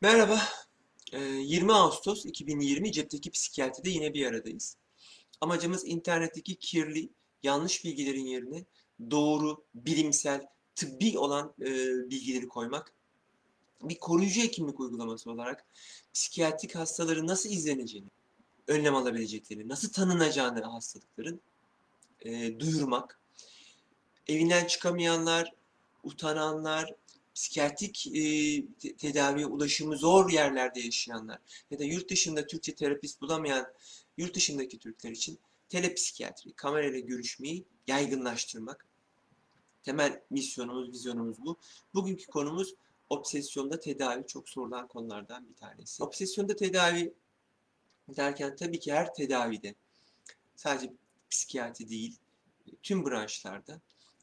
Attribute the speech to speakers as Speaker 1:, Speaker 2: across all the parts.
Speaker 1: Merhaba. Ee, 20 Ağustos 2020 Cepteki Psikiyatri'de yine bir aradayız. Amacımız internetteki kirli, yanlış bilgilerin yerine doğru, bilimsel, tıbbi olan e, bilgileri koymak. Bir koruyucu hekimlik uygulaması olarak psikiyatrik hastaların nasıl izleneceğini, önlem alabileceklerini, nasıl tanınacağını hastalıkların e, duyurmak. Evinden çıkamayanlar, utananlar, psikiyatrik e, te- tedaviye ulaşımı zor yerlerde yaşayanlar ya da yurt dışında Türkçe terapist bulamayan yurt dışındaki Türkler için telepsikiyatri, kamerayla görüşmeyi yaygınlaştırmak. Temel misyonumuz, vizyonumuz bu. Bugünkü konumuz obsesyonda tedavi çok sorulan konulardan bir tanesi. Obsesyonda tedavi derken tabii ki her tedavide sadece psikiyatri değil, tüm branşlarda,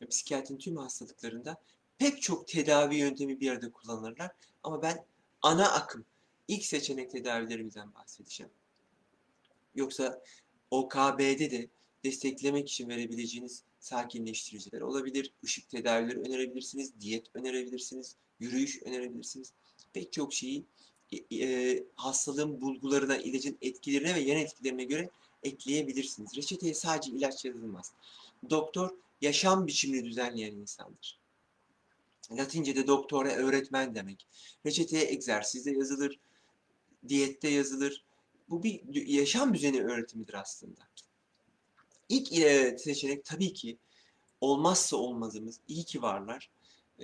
Speaker 1: psikiyatrinin tüm hastalıklarında pek çok tedavi yöntemi bir arada kullanırlar. Ama ben ana akım, ilk seçenek tedavilerimizden bahsedeceğim. Yoksa OKB'de de desteklemek için verebileceğiniz sakinleştiriciler olabilir. Işık tedavileri önerebilirsiniz, diyet önerebilirsiniz, yürüyüş önerebilirsiniz. Pek çok şeyi e, e, hastalığın bulgularına, ilacın etkilerine ve yan etkilerine göre ekleyebilirsiniz. Reçeteye sadece ilaç yazılmaz. Doktor yaşam biçimini düzenleyen insandır. Latince'de doktora öğretmen demek. Reçeteye egzersizde yazılır, diyette yazılır. Bu bir yaşam düzeni öğretimidir aslında. İlk e, seçenek tabii ki olmazsa olmazımız. İyi ki varlar. E,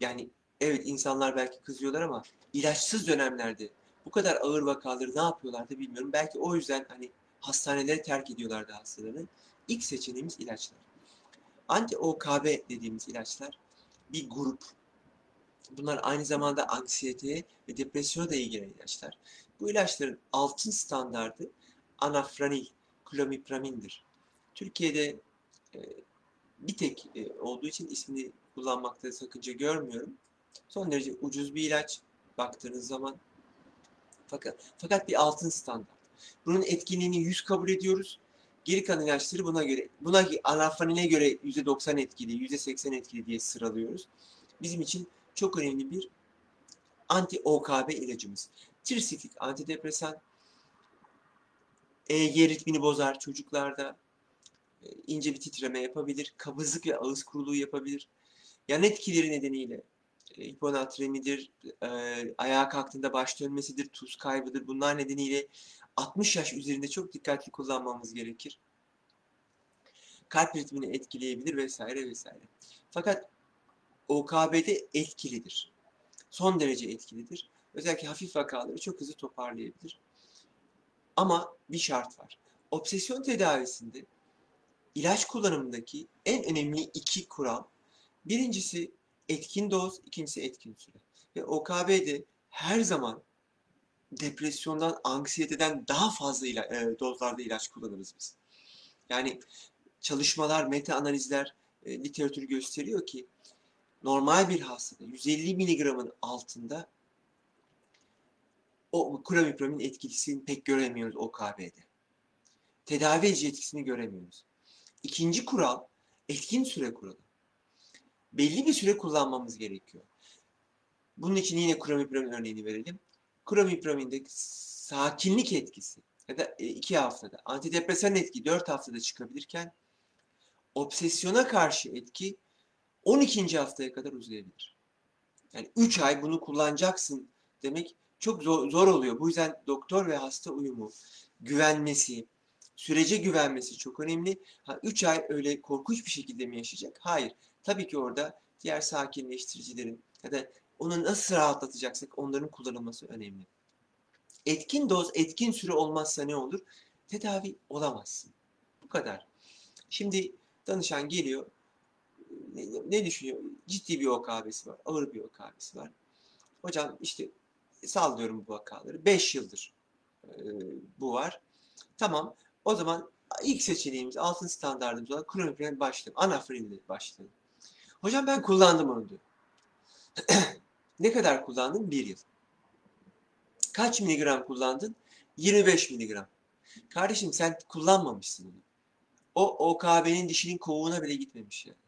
Speaker 1: Yani evet insanlar belki kızıyorlar ama ilaçsız dönemlerde bu kadar ağır vakaları ne yapıyorlardı bilmiyorum. Belki o yüzden hani hastaneleri terk ediyorlardı hastalarını. İlk seçeneğimiz ilaçlar. Anti-OKB dediğimiz ilaçlar bir grup. Bunlar aynı zamanda anksiyeteye ve depresyona da iyi gelen ilaçlar. Bu ilaçların altın standardı anafranil, klomipramindir. Türkiye'de e, bir tek e, olduğu için ismini kullanmakta sakınca görmüyorum. Son derece ucuz bir ilaç baktığınız zaman. Fakat, fakat bir altın standart. Bunun etkinliğini 100 kabul ediyoruz. Geri kalan ilaçları buna göre, buna anafranile göre %90 etkili, %80 etkili diye sıralıyoruz. Bizim için çok önemli bir anti-OKB ilacımız. Trisiklik antidepresan, EEG ritmini bozar çocuklarda, e, ince bir titreme yapabilir, kabızlık ve ağız kuruluğu yapabilir. Yan etkileri nedeniyle e, hiponatremidir, e, ayağa kalktığında baş dönmesidir, tuz kaybıdır. Bunlar nedeniyle 60 yaş üzerinde çok dikkatli kullanmamız gerekir. Kalp ritmini etkileyebilir vesaire vesaire. Fakat OKB'de etkilidir. Son derece etkilidir. Özellikle hafif vakaları çok hızlı toparlayabilir. Ama bir şart var. Obsesyon tedavisinde ilaç kullanımındaki en önemli iki kural birincisi etkin doz, ikincisi etkin süre. Ve OKB'de her zaman depresyondan, anksiyeteden daha fazla ila, e, dozlarda ilaç kullanırız biz. Yani çalışmalar, meta analizler, e, literatür gösteriyor ki normal bir hastada 150 miligramın altında o klomipramın etkisini pek göremiyoruz OKB'de. Tedavi edici etkisini göremiyoruz. İkinci kural etkin süre kuralı. Belli bir süre kullanmamız gerekiyor. Bunun için yine klomipramın örneğini verelim. Klomipraminde sakinlik etkisi ya da e, iki haftada, antidepresan etki 4 haftada çıkabilirken obsesyona karşı etki 12. haftaya kadar uzayabilir. Yani 3 ay bunu kullanacaksın demek çok zor, zor oluyor. Bu yüzden doktor ve hasta uyumu, güvenmesi, sürece güvenmesi çok önemli. Ha 3 ay öyle korkunç bir şekilde mi yaşayacak? Hayır. Tabii ki orada diğer sakinleştiricilerin ya da onu nasıl rahatlatacaksak onların kullanılması önemli. Etkin doz, etkin süre olmazsa ne olur? Tedavi olamazsın. Bu kadar. Şimdi danışan geliyor. Ne, ne düşünüyor? Ciddi bir OKB'si var. Ağır bir OKB'si var. Hocam işte sallıyorum bu vakaları. 5 yıldır e, bu var. Tamam. O zaman ilk seçeneğimiz altın standartımız olan klonopren başlayalım. Anafrinle başlayalım. Hocam ben kullandım onu diyor. ne kadar kullandın? Bir yıl. Kaç miligram kullandın? 25 miligram. Kardeşim sen kullanmamışsın onu. O OKB'nin dişinin kovuğuna bile gitmemiş yani.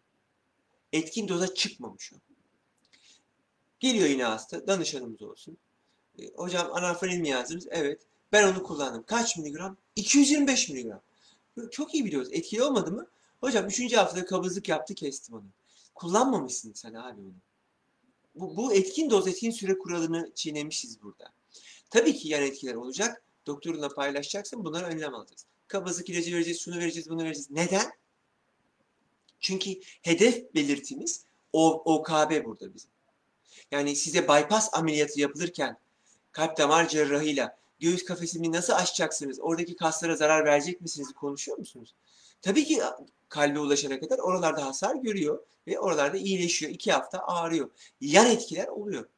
Speaker 1: Etkin doza çıkmamış o. Geliyor yine hasta, danışanımız olsun. E, hocam anafranil mi yazdınız? Evet. Ben onu kullandım. Kaç miligram? 225 miligram. Çok iyi biliyoruz. Etkili olmadı mı? Hocam 3. haftada kabızlık yaptı kestim onu. Kullanmamışsın sen abi onu. Bu, bu etkin doz etkin süre kuralını çiğnemişiz burada. Tabii ki yan etkiler olacak. Doktorunla paylaşacaksın. Bunlara önlem alacağız. Kabızlık ilacı vereceğiz, şunu vereceğiz, bunu vereceğiz. Neden? Çünkü hedef belirtimiz o, OKB burada bizim. Yani size bypass ameliyatı yapılırken kalp damar cerrahıyla göğüs kafesini nasıl açacaksınız? Oradaki kaslara zarar verecek misiniz? Konuşuyor musunuz? Tabii ki kalbe ulaşana kadar oralarda hasar görüyor ve oralarda iyileşiyor. İki hafta ağrıyor. Yan etkiler oluyor.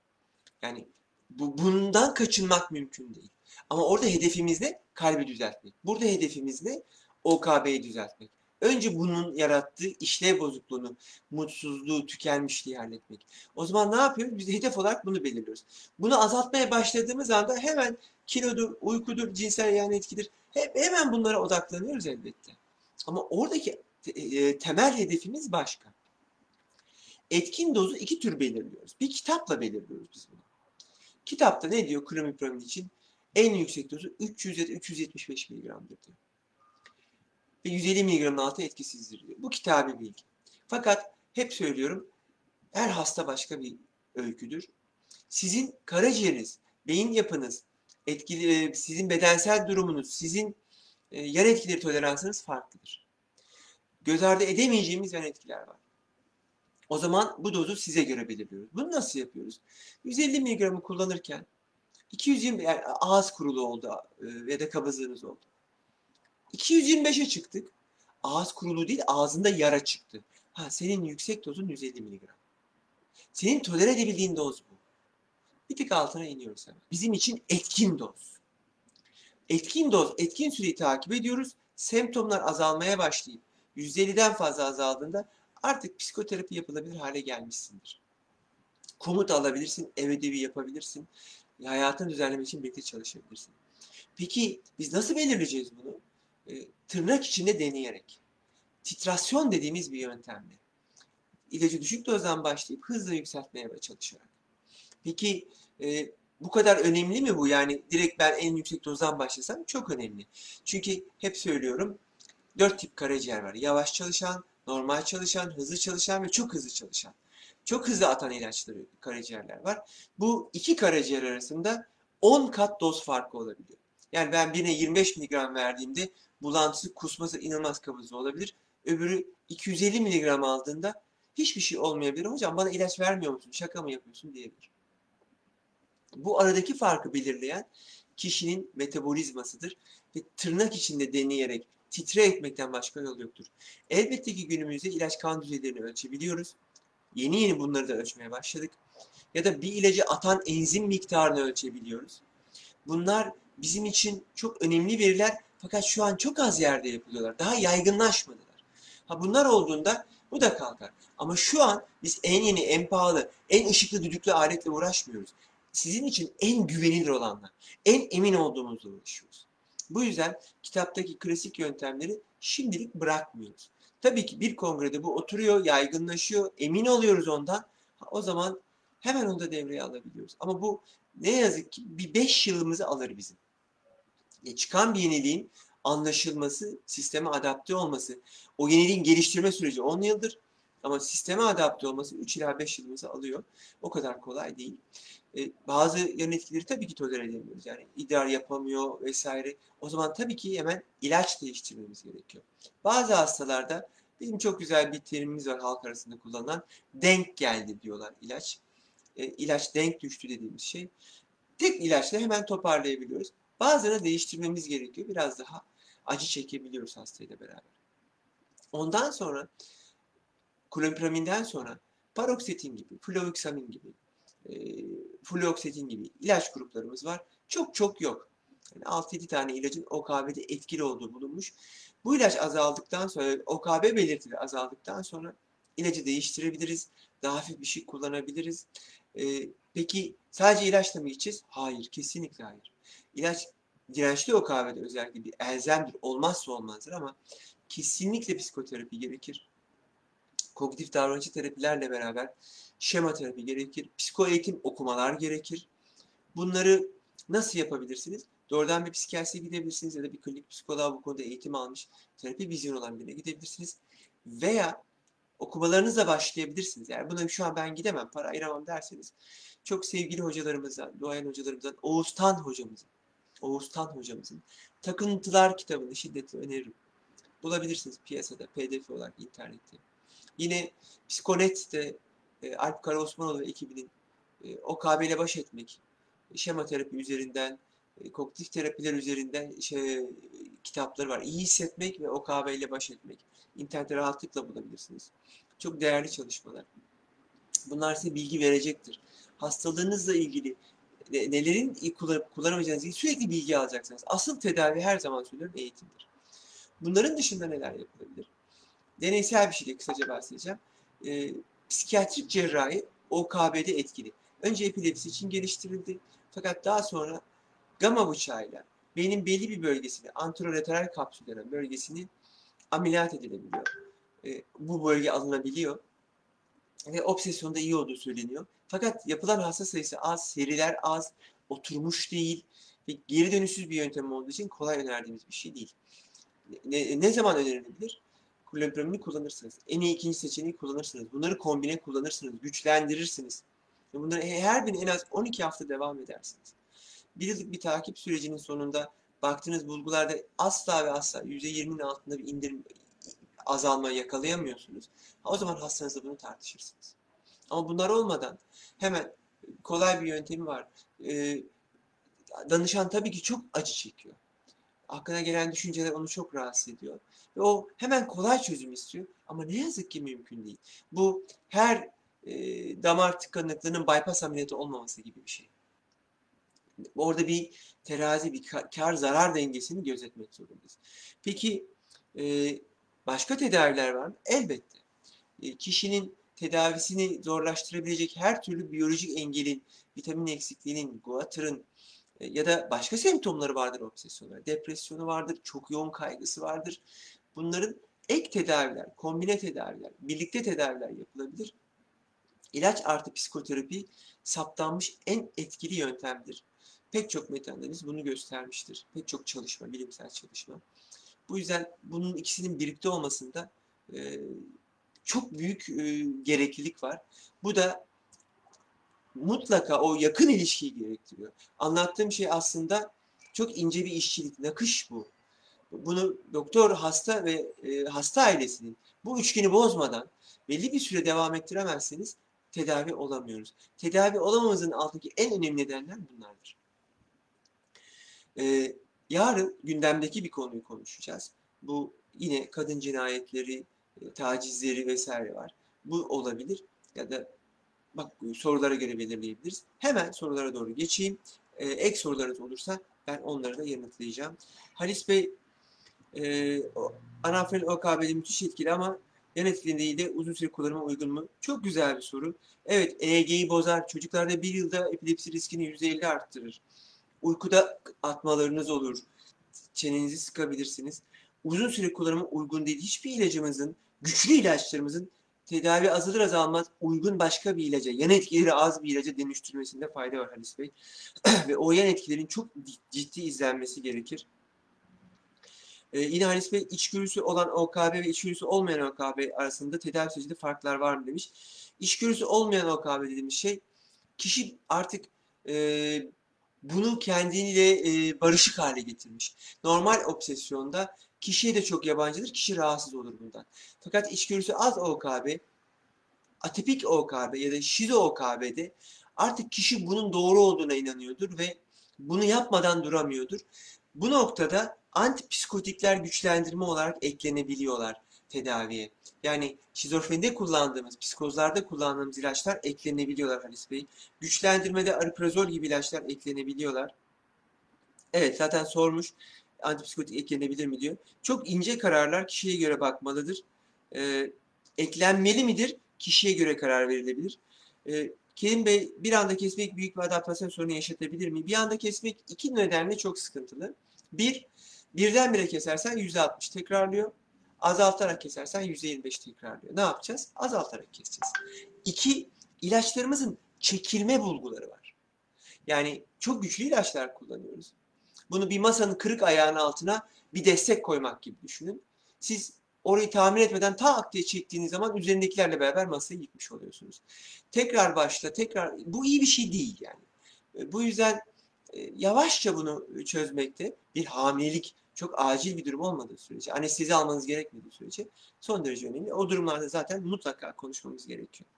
Speaker 1: Yani bu, bundan kaçınmak mümkün değil. Ama orada hedefimiz ne? Kalbi düzeltmek. Burada hedefimiz ne? OKB'yi düzeltmek. Önce bunun yarattığı işlev bozukluğunu, mutsuzluğu, tükenmişliği halletmek. O zaman ne yapıyoruz? Biz hedef olarak bunu belirliyoruz. Bunu azaltmaya başladığımız anda hemen kilodur, uykudur, cinsel yan etkidir. Hep, hemen bunlara odaklanıyoruz elbette. Ama oradaki e, temel hedefimiz başka. Etkin dozu iki tür belirliyoruz. Bir kitapla belirliyoruz biz bunu. Kitapta ne diyor klomipramid için? En yüksek dozu 300 ya da 375 miligramdır diyor. Ve 150 miligramın altı etkisizdir diyor. Bu kitabi bilgi. Fakat hep söylüyorum her hasta başka bir öyküdür. Sizin karaciğeriniz, beyin yapınız, etkili, sizin bedensel durumunuz, sizin e, yan etkileri toleransınız farklıdır. Göz ardı edemeyeceğimiz yan etkiler var. O zaman bu dozu size göre belirliyoruz. Bunu nasıl yapıyoruz? 150 mg'ı kullanırken 220 yani ağız kurulu oldu e, ya da kabızlığınız oldu. 225'e çıktık. Ağız kurulu değil ağzında yara çıktı. Ha senin yüksek dozun 150 mg. Senin tolere edebildiğin doz bu. Bir tık altına iniyoruz hemen. Bizim için etkin doz. Etkin doz, etkin süreyi takip ediyoruz. Semptomlar azalmaya başlayıp %50'den fazla azaldığında artık psikoterapi yapılabilir hale gelmişsindir. Komut alabilirsin, ev ödevi yapabilirsin. Hayatını düzenlemek için birlikte çalışabilirsin. Peki biz nasıl belirleyeceğiz bunu? E, tırnak içinde deneyerek. Titrasyon dediğimiz bir yöntemle. İlacı düşük dozdan başlayıp hızla yükseltmeye çalışarak. Peki e, bu kadar önemli mi bu? Yani direkt ben en yüksek dozdan başlasam çok önemli. Çünkü hep söylüyorum dört tip karaciğer var. Yavaş çalışan, normal çalışan, hızlı çalışan ve çok hızlı çalışan. Çok hızlı atan ilaçları, karaciğerler var. Bu iki karaciğer arasında 10 kat doz farkı olabiliyor. Yani ben birine 25 mg verdiğimde bulantısı, kusması inanılmaz kabızlı olabilir. Öbürü 250 mg aldığında hiçbir şey olmayabilir. Hocam bana ilaç vermiyor musun? Şaka mı yapıyorsun diyebilir. Bu aradaki farkı belirleyen kişinin metabolizmasıdır ve tırnak içinde deneyerek titre etmekten başka yol yoktur. Elbette ki günümüzde ilaç kan düzeylerini ölçebiliyoruz. Yeni yeni bunları da ölçmeye başladık. Ya da bir ilacı atan enzim miktarını ölçebiliyoruz. Bunlar bizim için çok önemli veriler fakat şu an çok az yerde yapılıyorlar. Daha yaygınlaşmadılar. Ha bunlar olduğunda bu da kalkar. Ama şu an biz en yeni, en pahalı, en ışıklı düdüklü aletle uğraşmıyoruz. Sizin için en güvenilir olanlar, en emin olduğumuzla uğraşıyoruz. Bu yüzden kitaptaki klasik yöntemleri şimdilik bırakmıyoruz. Tabii ki bir kongrede bu oturuyor, yaygınlaşıyor, emin oluyoruz ondan. O zaman hemen onu da devreye alabiliyoruz. Ama bu ne yazık ki bir 5 yılımızı alır bizim. E, çıkan bir yeniliğin anlaşılması, sisteme adapte olması, o yeniliğin geliştirme süreci 10 yıldır ama sisteme adapte olması 3 ila 5 yılımızı alıyor. O kadar kolay değil. Ee, bazı yan etkileri tabii ki tolere edemiyoruz. Yani idrar yapamıyor vesaire. O zaman tabii ki hemen ilaç değiştirmemiz gerekiyor. Bazı hastalarda bizim çok güzel bir terimimiz var halk arasında kullanılan denk geldi diyorlar ilaç. E, ilaç denk düştü dediğimiz şey. Tek ilaçla hemen toparlayabiliyoruz. Bazılarını değiştirmemiz gerekiyor. Biraz daha acı çekebiliyoruz hastayla beraber. Ondan sonra klomipiraminden sonra paroksetin gibi, fluoxamin gibi, e, fluoxetin gibi ilaç gruplarımız var. Çok çok yok. Yani 6-7 tane ilacın OKB'de etkili olduğu bulunmuş. Bu ilaç azaldıktan sonra, OKB belirtileri azaldıktan sonra ilacı değiştirebiliriz. Daha hafif bir şey kullanabiliriz. E, peki sadece ilaçla mı gideceğiz? Hayır, kesinlikle hayır. İlaç dirençli OKB'de özellikle bir elzemdir, olmazsa olmazdır ama kesinlikle psikoterapi gerekir. Kognitif davranışçı terapilerle beraber şema terapi gerekir, psikoeğitim okumalar gerekir. Bunları nasıl yapabilirsiniz? Doğrudan bir psikiyatriye gidebilirsiniz ya da bir klinik psikoloğa bu konuda eğitim almış terapi vizyon olan birine gidebilirsiniz. Veya okumalarınızla başlayabilirsiniz. Yani buna şu an ben gidemem, para ayıramam derseniz çok sevgili hocalarımızdan, duayen hocalarımızdan, Oğuztan hocamızın, Oğuztan hocamızın Takıntılar kitabını şiddetle öneririm. Bulabilirsiniz piyasada, pdf olarak internette. Yine Psikonet'te e, Alp Karaosmanoğlu ekibinin e, OKB baş etmek, şema terapi üzerinden, e, kognitif terapiler üzerinden şey, kitapları var. İyi hissetmek ve OKB ile baş etmek. İnternette rahatlıkla bulabilirsiniz. Çok değerli çalışmalar. Bunlar size bilgi verecektir. Hastalığınızla ilgili ne- nelerin kullanıp kullanamayacağınızla ilgili sürekli bilgi alacaksınız. Asıl tedavi her zaman söylüyorum eğitimdir. Bunların dışında neler yapılabilir? Deneysel bir şeyle kısaca bahsedeceğim. Ee, psikiyatrik cerrahi OKB'de etkili. Önce epilepsi için geliştirildi. Fakat daha sonra gamma bıçağıyla beynin belli bir bölgesini, anterolateral kapsül denen bölgesini ameliyat edilebiliyor. Ee, bu bölge alınabiliyor. Ve obsesyonda iyi olduğu söyleniyor. Fakat yapılan hasta sayısı az, seriler az, oturmuş değil ve geri dönüşsüz bir yöntem olduğu için kolay önerdiğimiz bir şey değil. Ne, ne zaman önerilebilir? Klonopramini kullanırsınız. En iyi ikinci seçeneği kullanırsınız. Bunları kombine kullanırsınız, güçlendirirsiniz. Ve bunları her birine en az 12 hafta devam edersiniz. Bir yıllık bir takip sürecinin sonunda baktığınız bulgularda asla ve asla %20'nin altında bir indirim azalma yakalayamıyorsunuz. O zaman hastanızla bunu tartışırsınız. Ama bunlar olmadan hemen kolay bir yöntemi var. Ee, danışan tabii ki çok acı çekiyor. Aklına gelen düşünceler onu çok rahatsız ediyor. Ve o hemen kolay çözüm istiyor. Ama ne yazık ki mümkün değil. Bu her e, damar tıkanıklığının bypass ameliyatı olmaması gibi bir şey. Orada bir terazi, bir kar zarar dengesini gözetmek zorundayız. Peki e, başka tedaviler var mı? Elbette. E, kişinin tedavisini zorlaştırabilecek her türlü biyolojik engelin, vitamin eksikliğinin, guatrın e, ya da başka semptomları vardır obsesyonlar. Depresyonu vardır, çok yoğun kaygısı vardır. Bunların ek tedaviler, kombine tedaviler, birlikte tedaviler yapılabilir. İlaç artı psikoterapi saptanmış en etkili yöntemdir. Pek çok metanaliz bunu göstermiştir. Pek çok çalışma, bilimsel çalışma. Bu yüzden bunun ikisinin birlikte olmasında e, çok büyük e, gereklilik var. Bu da mutlaka o yakın ilişkiyi gerektiriyor. Anlattığım şey aslında çok ince bir işçilik, nakış bu. Bunu doktor, hasta ve e, hasta ailesinin bu üçgeni bozmadan belli bir süre devam ettiremezseniz tedavi olamıyoruz. Tedavi olamamızın altındaki en önemli nedenler bunlardır. Ee, yarın gündemdeki bir konuyu konuşacağız. Bu yine kadın cinayetleri, e, tacizleri vesaire var. Bu olabilir ya da bak sorulara göre belirleyebiliriz. Hemen sorulara doğru geçeyim. Ee, ek sorularınız olursa ben onları da yanıtlayacağım. Halis Bey e, anafen OKB'de müthiş etkili ama yan etkili değil de uzun süre kullanıma uygun mu? Çok güzel bir soru. Evet EEG'yi bozar. Çocuklarda bir yılda epilepsi riskini %50 arttırır. Uykuda atmalarınız olur. Çenenizi sıkabilirsiniz. Uzun süre kullanıma uygun değil. Hiçbir ilacımızın, güçlü ilaçlarımızın tedavi azalır azalmaz uygun başka bir ilaca, yan etkileri az bir ilaca dönüştürmesinde fayda var Halis Bey. Ve o yan etkilerin çok ciddi izlenmesi gerekir. Ee, yine Halis Bey içgörüsü olan OKB ve içgörüsü olmayan OKB arasında tedavi sürecinde farklar var mı demiş. İçgörüsü olmayan OKB dediğimiz şey kişi artık e, bunu kendiyle e, barışık hale getirmiş. Normal obsesyonda kişiye de çok yabancıdır, kişi rahatsız olur bundan. Fakat içgörüsü az OKB, atipik OKB ya da şizo OKB'de artık kişi bunun doğru olduğuna inanıyordur ve bunu yapmadan duramıyordur. Bu noktada antipsikotikler güçlendirme olarak eklenebiliyorlar tedaviye. Yani şizofrenide kullandığımız, psikozlarda kullandığımız ilaçlar eklenebiliyorlar Halis Bey. Güçlendirmede ariprazol gibi ilaçlar eklenebiliyorlar. Evet zaten sormuş antipsikotik eklenebilir mi diyor. Çok ince kararlar kişiye göre bakmalıdır. Ee, eklenmeli midir? Kişiye göre karar verilebilir. Ee, Kerim Bey bir anda kesmek büyük bir adaptasyon sorunu yaşatabilir mi? Bir anda kesmek iki nedenle çok sıkıntılı. Bir, birdenbire kesersen %60 tekrarlıyor. Azaltarak kesersen %25 tekrarlıyor. Ne yapacağız? Azaltarak keseceğiz. İki, ilaçlarımızın çekilme bulguları var. Yani çok güçlü ilaçlar kullanıyoruz. Bunu bir masanın kırık ayağının altına bir destek koymak gibi düşünün. Siz orayı tamir etmeden tak diye çektiğiniz zaman üzerindekilerle beraber masayı yıkmış oluyorsunuz. Tekrar başla, tekrar bu iyi bir şey değil yani. Bu yüzden e, yavaşça bunu çözmekte bir hamilelik çok acil bir durum olmadığı sürece, anestezi almanız gerekmediği sürece son derece önemli. O durumlarda zaten mutlaka konuşmamız gerekiyor.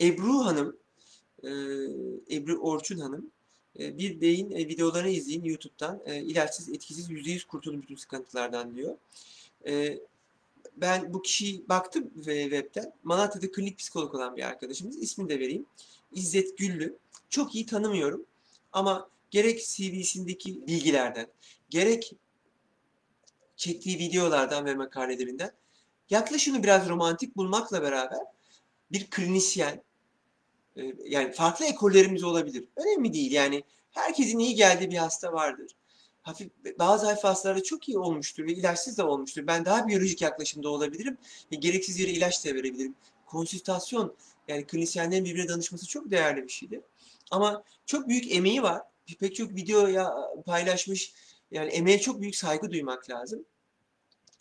Speaker 1: Ebru Hanım, e, Ebru Orçun Hanım, e, bir beyin e, videolarını izleyin YouTube'dan. E, ilaçsız, etkisiz, %100 kurtulun bütün sıkıntılardan diyor. Ben bu kişiyi baktım ve webten. Malatya'da klinik psikolog olan bir arkadaşımız. İsmini de vereyim. İzzet Güllü. Çok iyi tanımıyorum. Ama gerek CV'sindeki bilgilerden, gerek çektiği videolardan ve makalelerinden yaklaşımı biraz romantik bulmakla beraber bir klinisyen, e, yani farklı ekollerimiz olabilir. Önemli değil yani herkesin iyi geldiği bir hasta vardır. Hafif bazı hastalarda çok iyi olmuştur ve ilaçsız da olmuştur. Ben daha biyolojik yaklaşımda olabilirim ve gereksiz yere ilaç da verebilirim. Konsültasyon yani klinisyenlerin birbirine danışması çok değerli bir şeydir. Ama çok büyük emeği var. Pek çok videoya paylaşmış. Yani emeğe çok büyük saygı duymak lazım.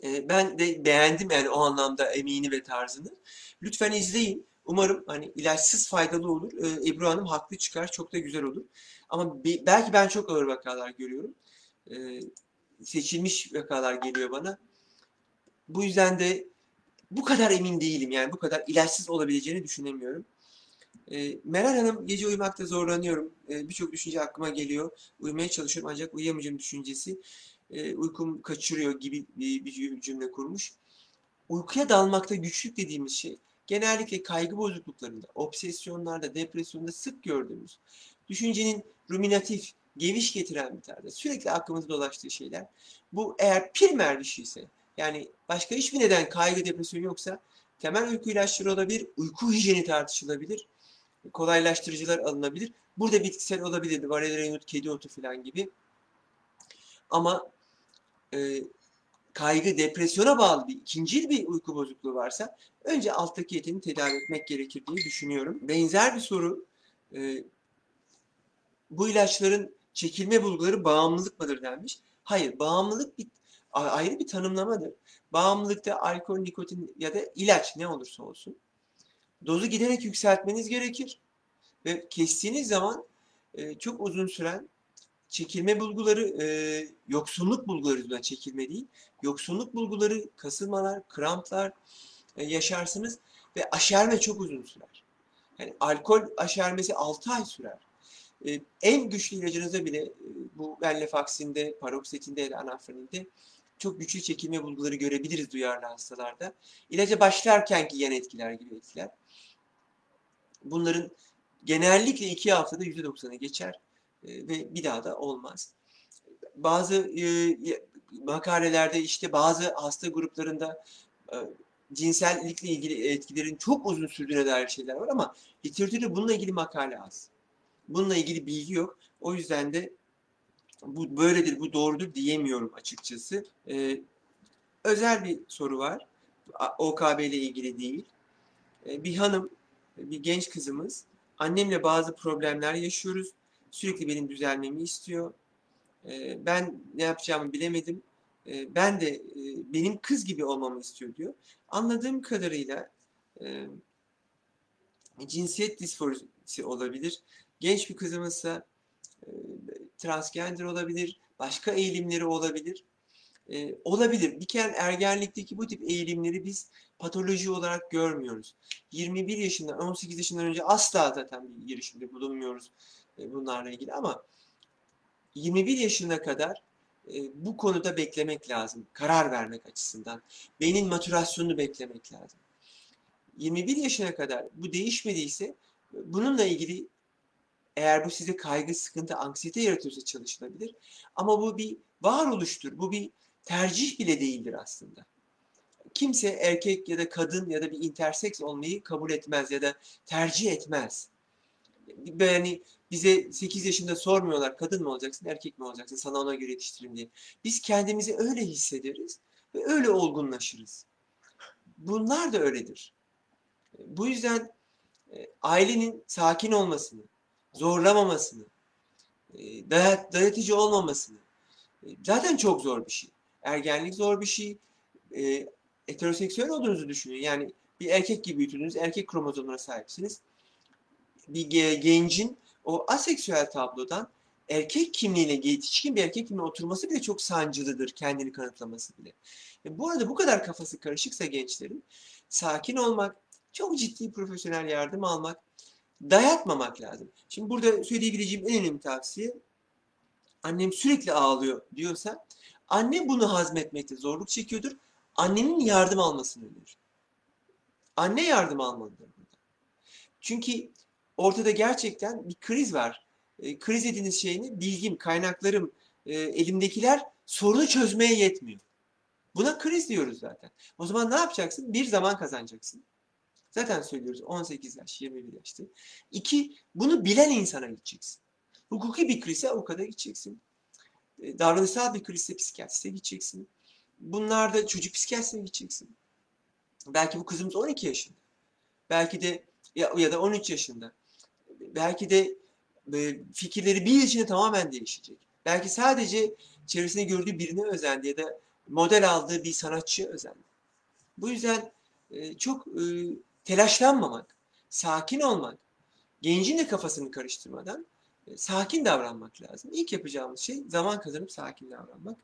Speaker 1: E, ben de beğendim yani o anlamda emeğini ve tarzını. Lütfen izleyin. Umarım hani ilaçsız faydalı olur. Ee, Ebru Hanım haklı çıkar. Çok da güzel olur. Ama be- belki ben çok ağır vakalar görüyorum. Ee, seçilmiş vakalar geliyor bana. Bu yüzden de bu kadar emin değilim. Yani bu kadar ilaçsız olabileceğini düşünemiyorum. Ee, Meral Hanım gece uyumakta zorlanıyorum. Ee, Birçok düşünce aklıma geliyor. Uyumaya çalışıyorum ancak uyuyamayacağım düşüncesi. Ee, uykum kaçırıyor gibi bir, bir cümle kurmuş. Uykuya dalmakta güçlük dediğimiz şey genellikle kaygı bozukluklarında, obsesyonlarda, depresyonda sık gördüğümüz, düşüncenin ruminatif, geviş getiren bir tarzda sürekli aklımızda dolaştığı şeyler. Bu eğer primer bir şeyse, yani başka hiçbir neden kaygı, depresyon yoksa temel uyku ilaçları olabilir, uyku hijyeni tartışılabilir, kolaylaştırıcılar alınabilir. Burada bitkisel olabilir, valerian kedi otu falan gibi. Ama e, kaygı, depresyona bağlı bir ikincil bir uyku bozukluğu varsa önce alttaki yetini tedavi etmek gerekir diye düşünüyorum. Benzer bir soru e, bu ilaçların çekilme bulguları bağımlılık mıdır denmiş. Hayır, bağımlılık bir ayrı bir tanımlamadır. Bağımlılıkta alkol, nikotin ya da ilaç ne olursa olsun dozu giderek yükseltmeniz gerekir. Ve kestiğiniz zaman e, çok uzun süren çekilme bulguları, e, yoksunluk bulguları yüzünden çekilme değil, yoksunluk bulguları, kasılmalar, kramplar e, yaşarsınız ve aşerme çok uzun sürer. Yani alkol aşermesi 6 ay sürer. E, en güçlü ilacınızda bile e, bu venlafaxinde, paroksetinde ya da anafraninde çok güçlü çekilme bulguları görebiliriz duyarlı hastalarda. İlaca başlarkenki yan etkiler gibi etkiler. Bunların genellikle 2 haftada %90'ı geçer e, ve bir daha da olmaz. Bazı e, makalelerde işte bazı hasta gruplarında e, cinsellikle ilgili etkilerin çok uzun sürdüğüne dair şeyler var ama literatürde bununla ilgili makale az. Bununla ilgili bilgi yok. O yüzden de bu böyledir, bu doğrudur diyemiyorum açıkçası. Ee, özel bir soru var. OKB ile ilgili değil. Ee, bir hanım, bir genç kızımız, annemle bazı problemler yaşıyoruz. Sürekli benim düzelmemi istiyor. Ee, ben ne yapacağımı bilemedim. Ee, ben de e, benim kız gibi olmamı istiyor diyor. Anladığım kadarıyla e, cinsiyet disforisi olabilir. Genç bir kızımızsa e, transgender olabilir, başka eğilimleri olabilir. E, olabilir. Bir kere ergenlikteki bu tip eğilimleri biz patoloji olarak görmüyoruz. 21 yaşından, 18 yaşından önce asla zaten bir girişimde bulunmuyoruz e, bunlarla ilgili ama 21 yaşına kadar e, bu konuda beklemek lazım. Karar vermek açısından. Beynin maturasyonunu beklemek lazım. 21 yaşına kadar bu değişmediyse bununla ilgili eğer bu size kaygı, sıkıntı, anksiyete yaratıyorsa çalışılabilir. Ama bu bir varoluştur. Bu bir tercih bile değildir aslında. Kimse erkek ya da kadın ya da bir interseks olmayı kabul etmez ya da tercih etmez. Yani bize 8 yaşında sormuyorlar kadın mı olacaksın, erkek mi olacaksın, sana ona göre yetiştirin diye. Biz kendimizi öyle hissederiz ve öyle olgunlaşırız. Bunlar da öyledir. Bu yüzden ailenin sakin olmasını, zorlamamasını, dayat, dayatıcı olmamasını. E, zaten çok zor bir şey. Ergenlik zor bir şey. E, heteroseksüel olduğunuzu düşünün. Yani bir erkek gibi büyütüldünüz, erkek kromozomuna sahipsiniz. Bir gencin o aseksüel tablodan erkek kimliğine, yetişkin bir erkek kimliğine oturması bile çok sancılıdır, kendini kanıtlaması bile. E, bu arada bu kadar kafası karışıksa gençlerin, sakin olmak, çok ciddi profesyonel yardım almak, dayatmamak lazım. Şimdi burada söyleyebileceğim en önemli tavsiye, annem sürekli ağlıyor diyorsa, anne bunu hazmetmekte zorluk çekiyordur, annenin yardım almasını önerir. Anne yardım almalıdır burada. Çünkü ortada gerçekten bir kriz var. E, kriz dediğiniz şey ne? Bilgim, kaynaklarım, e, elimdekiler sorunu çözmeye yetmiyor. Buna kriz diyoruz zaten. O zaman ne yapacaksın? Bir zaman kazanacaksın. Zaten söylüyoruz 18 yaş, 21 yaşta. İki, bunu bilen insana gideceksin. Hukuki bir krizse avukata gideceksin. E, davranışsal bir krizse psikiyatriste gideceksin. Bunlarda çocuk psikiyatrisine gideceksin. Belki bu kızımız 12 yaşında. Belki de ya, ya da 13 yaşında. Belki de e, fikirleri bir yıl içinde tamamen değişecek. Belki sadece çevresinde gördüğü birine özendi ya da model aldığı bir sanatçıya özendi. Bu yüzden e, çok telaşlanmamak, sakin olmak, gencin de kafasını karıştırmadan e, sakin davranmak lazım. İlk yapacağımız şey zaman kazanıp sakin davranmak.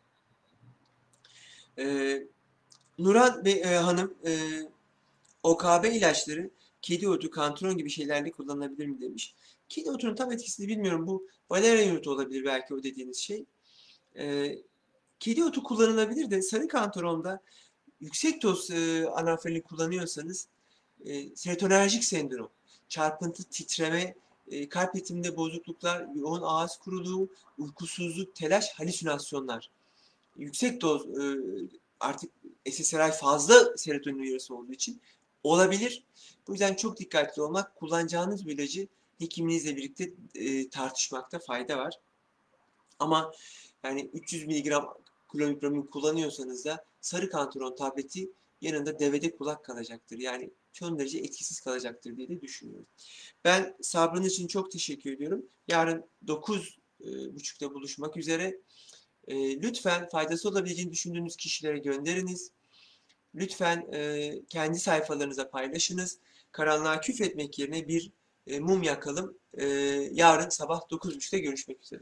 Speaker 1: E, Nuran Bey, e, Hanım e, OKB ilaçları kedi otu, kantron gibi şeylerle kullanılabilir mi demiş. Kedi otunun tam etkisini bilmiyorum. Bu valerian otu olabilir belki o dediğiniz şey. E, kedi otu kullanılabilir de sarı kantaronda yüksek doz e, anafreni kullanıyorsanız e, serotonerjik sendrom, çarpıntı, titreme, e, kalp ritminde bozukluklar, yoğun ağız kuruluğu, uykusuzluk, telaş, halüsinasyonlar. Yüksek doz e, artık SSRI fazla serotonin uyarısı olduğu için olabilir. Bu yüzden çok dikkatli olmak, kullanacağınız bir ilacı hekiminizle birlikte e, tartışmakta fayda var. Ama yani 300 mg klomipramil kullanıyorsanız da sarı kantaron tableti yanında devede kulak kalacaktır. Yani son derece etkisiz kalacaktır diye de düşünüyorum. Ben sabrınız için çok teşekkür ediyorum. Yarın 9.30'da buluşmak üzere. E, lütfen faydası olabileceğini düşündüğünüz kişilere gönderiniz. Lütfen e, kendi sayfalarınıza paylaşınız. Karanlığa küfretmek yerine bir e, mum yakalım. E, yarın sabah 9.30'da görüşmek üzere.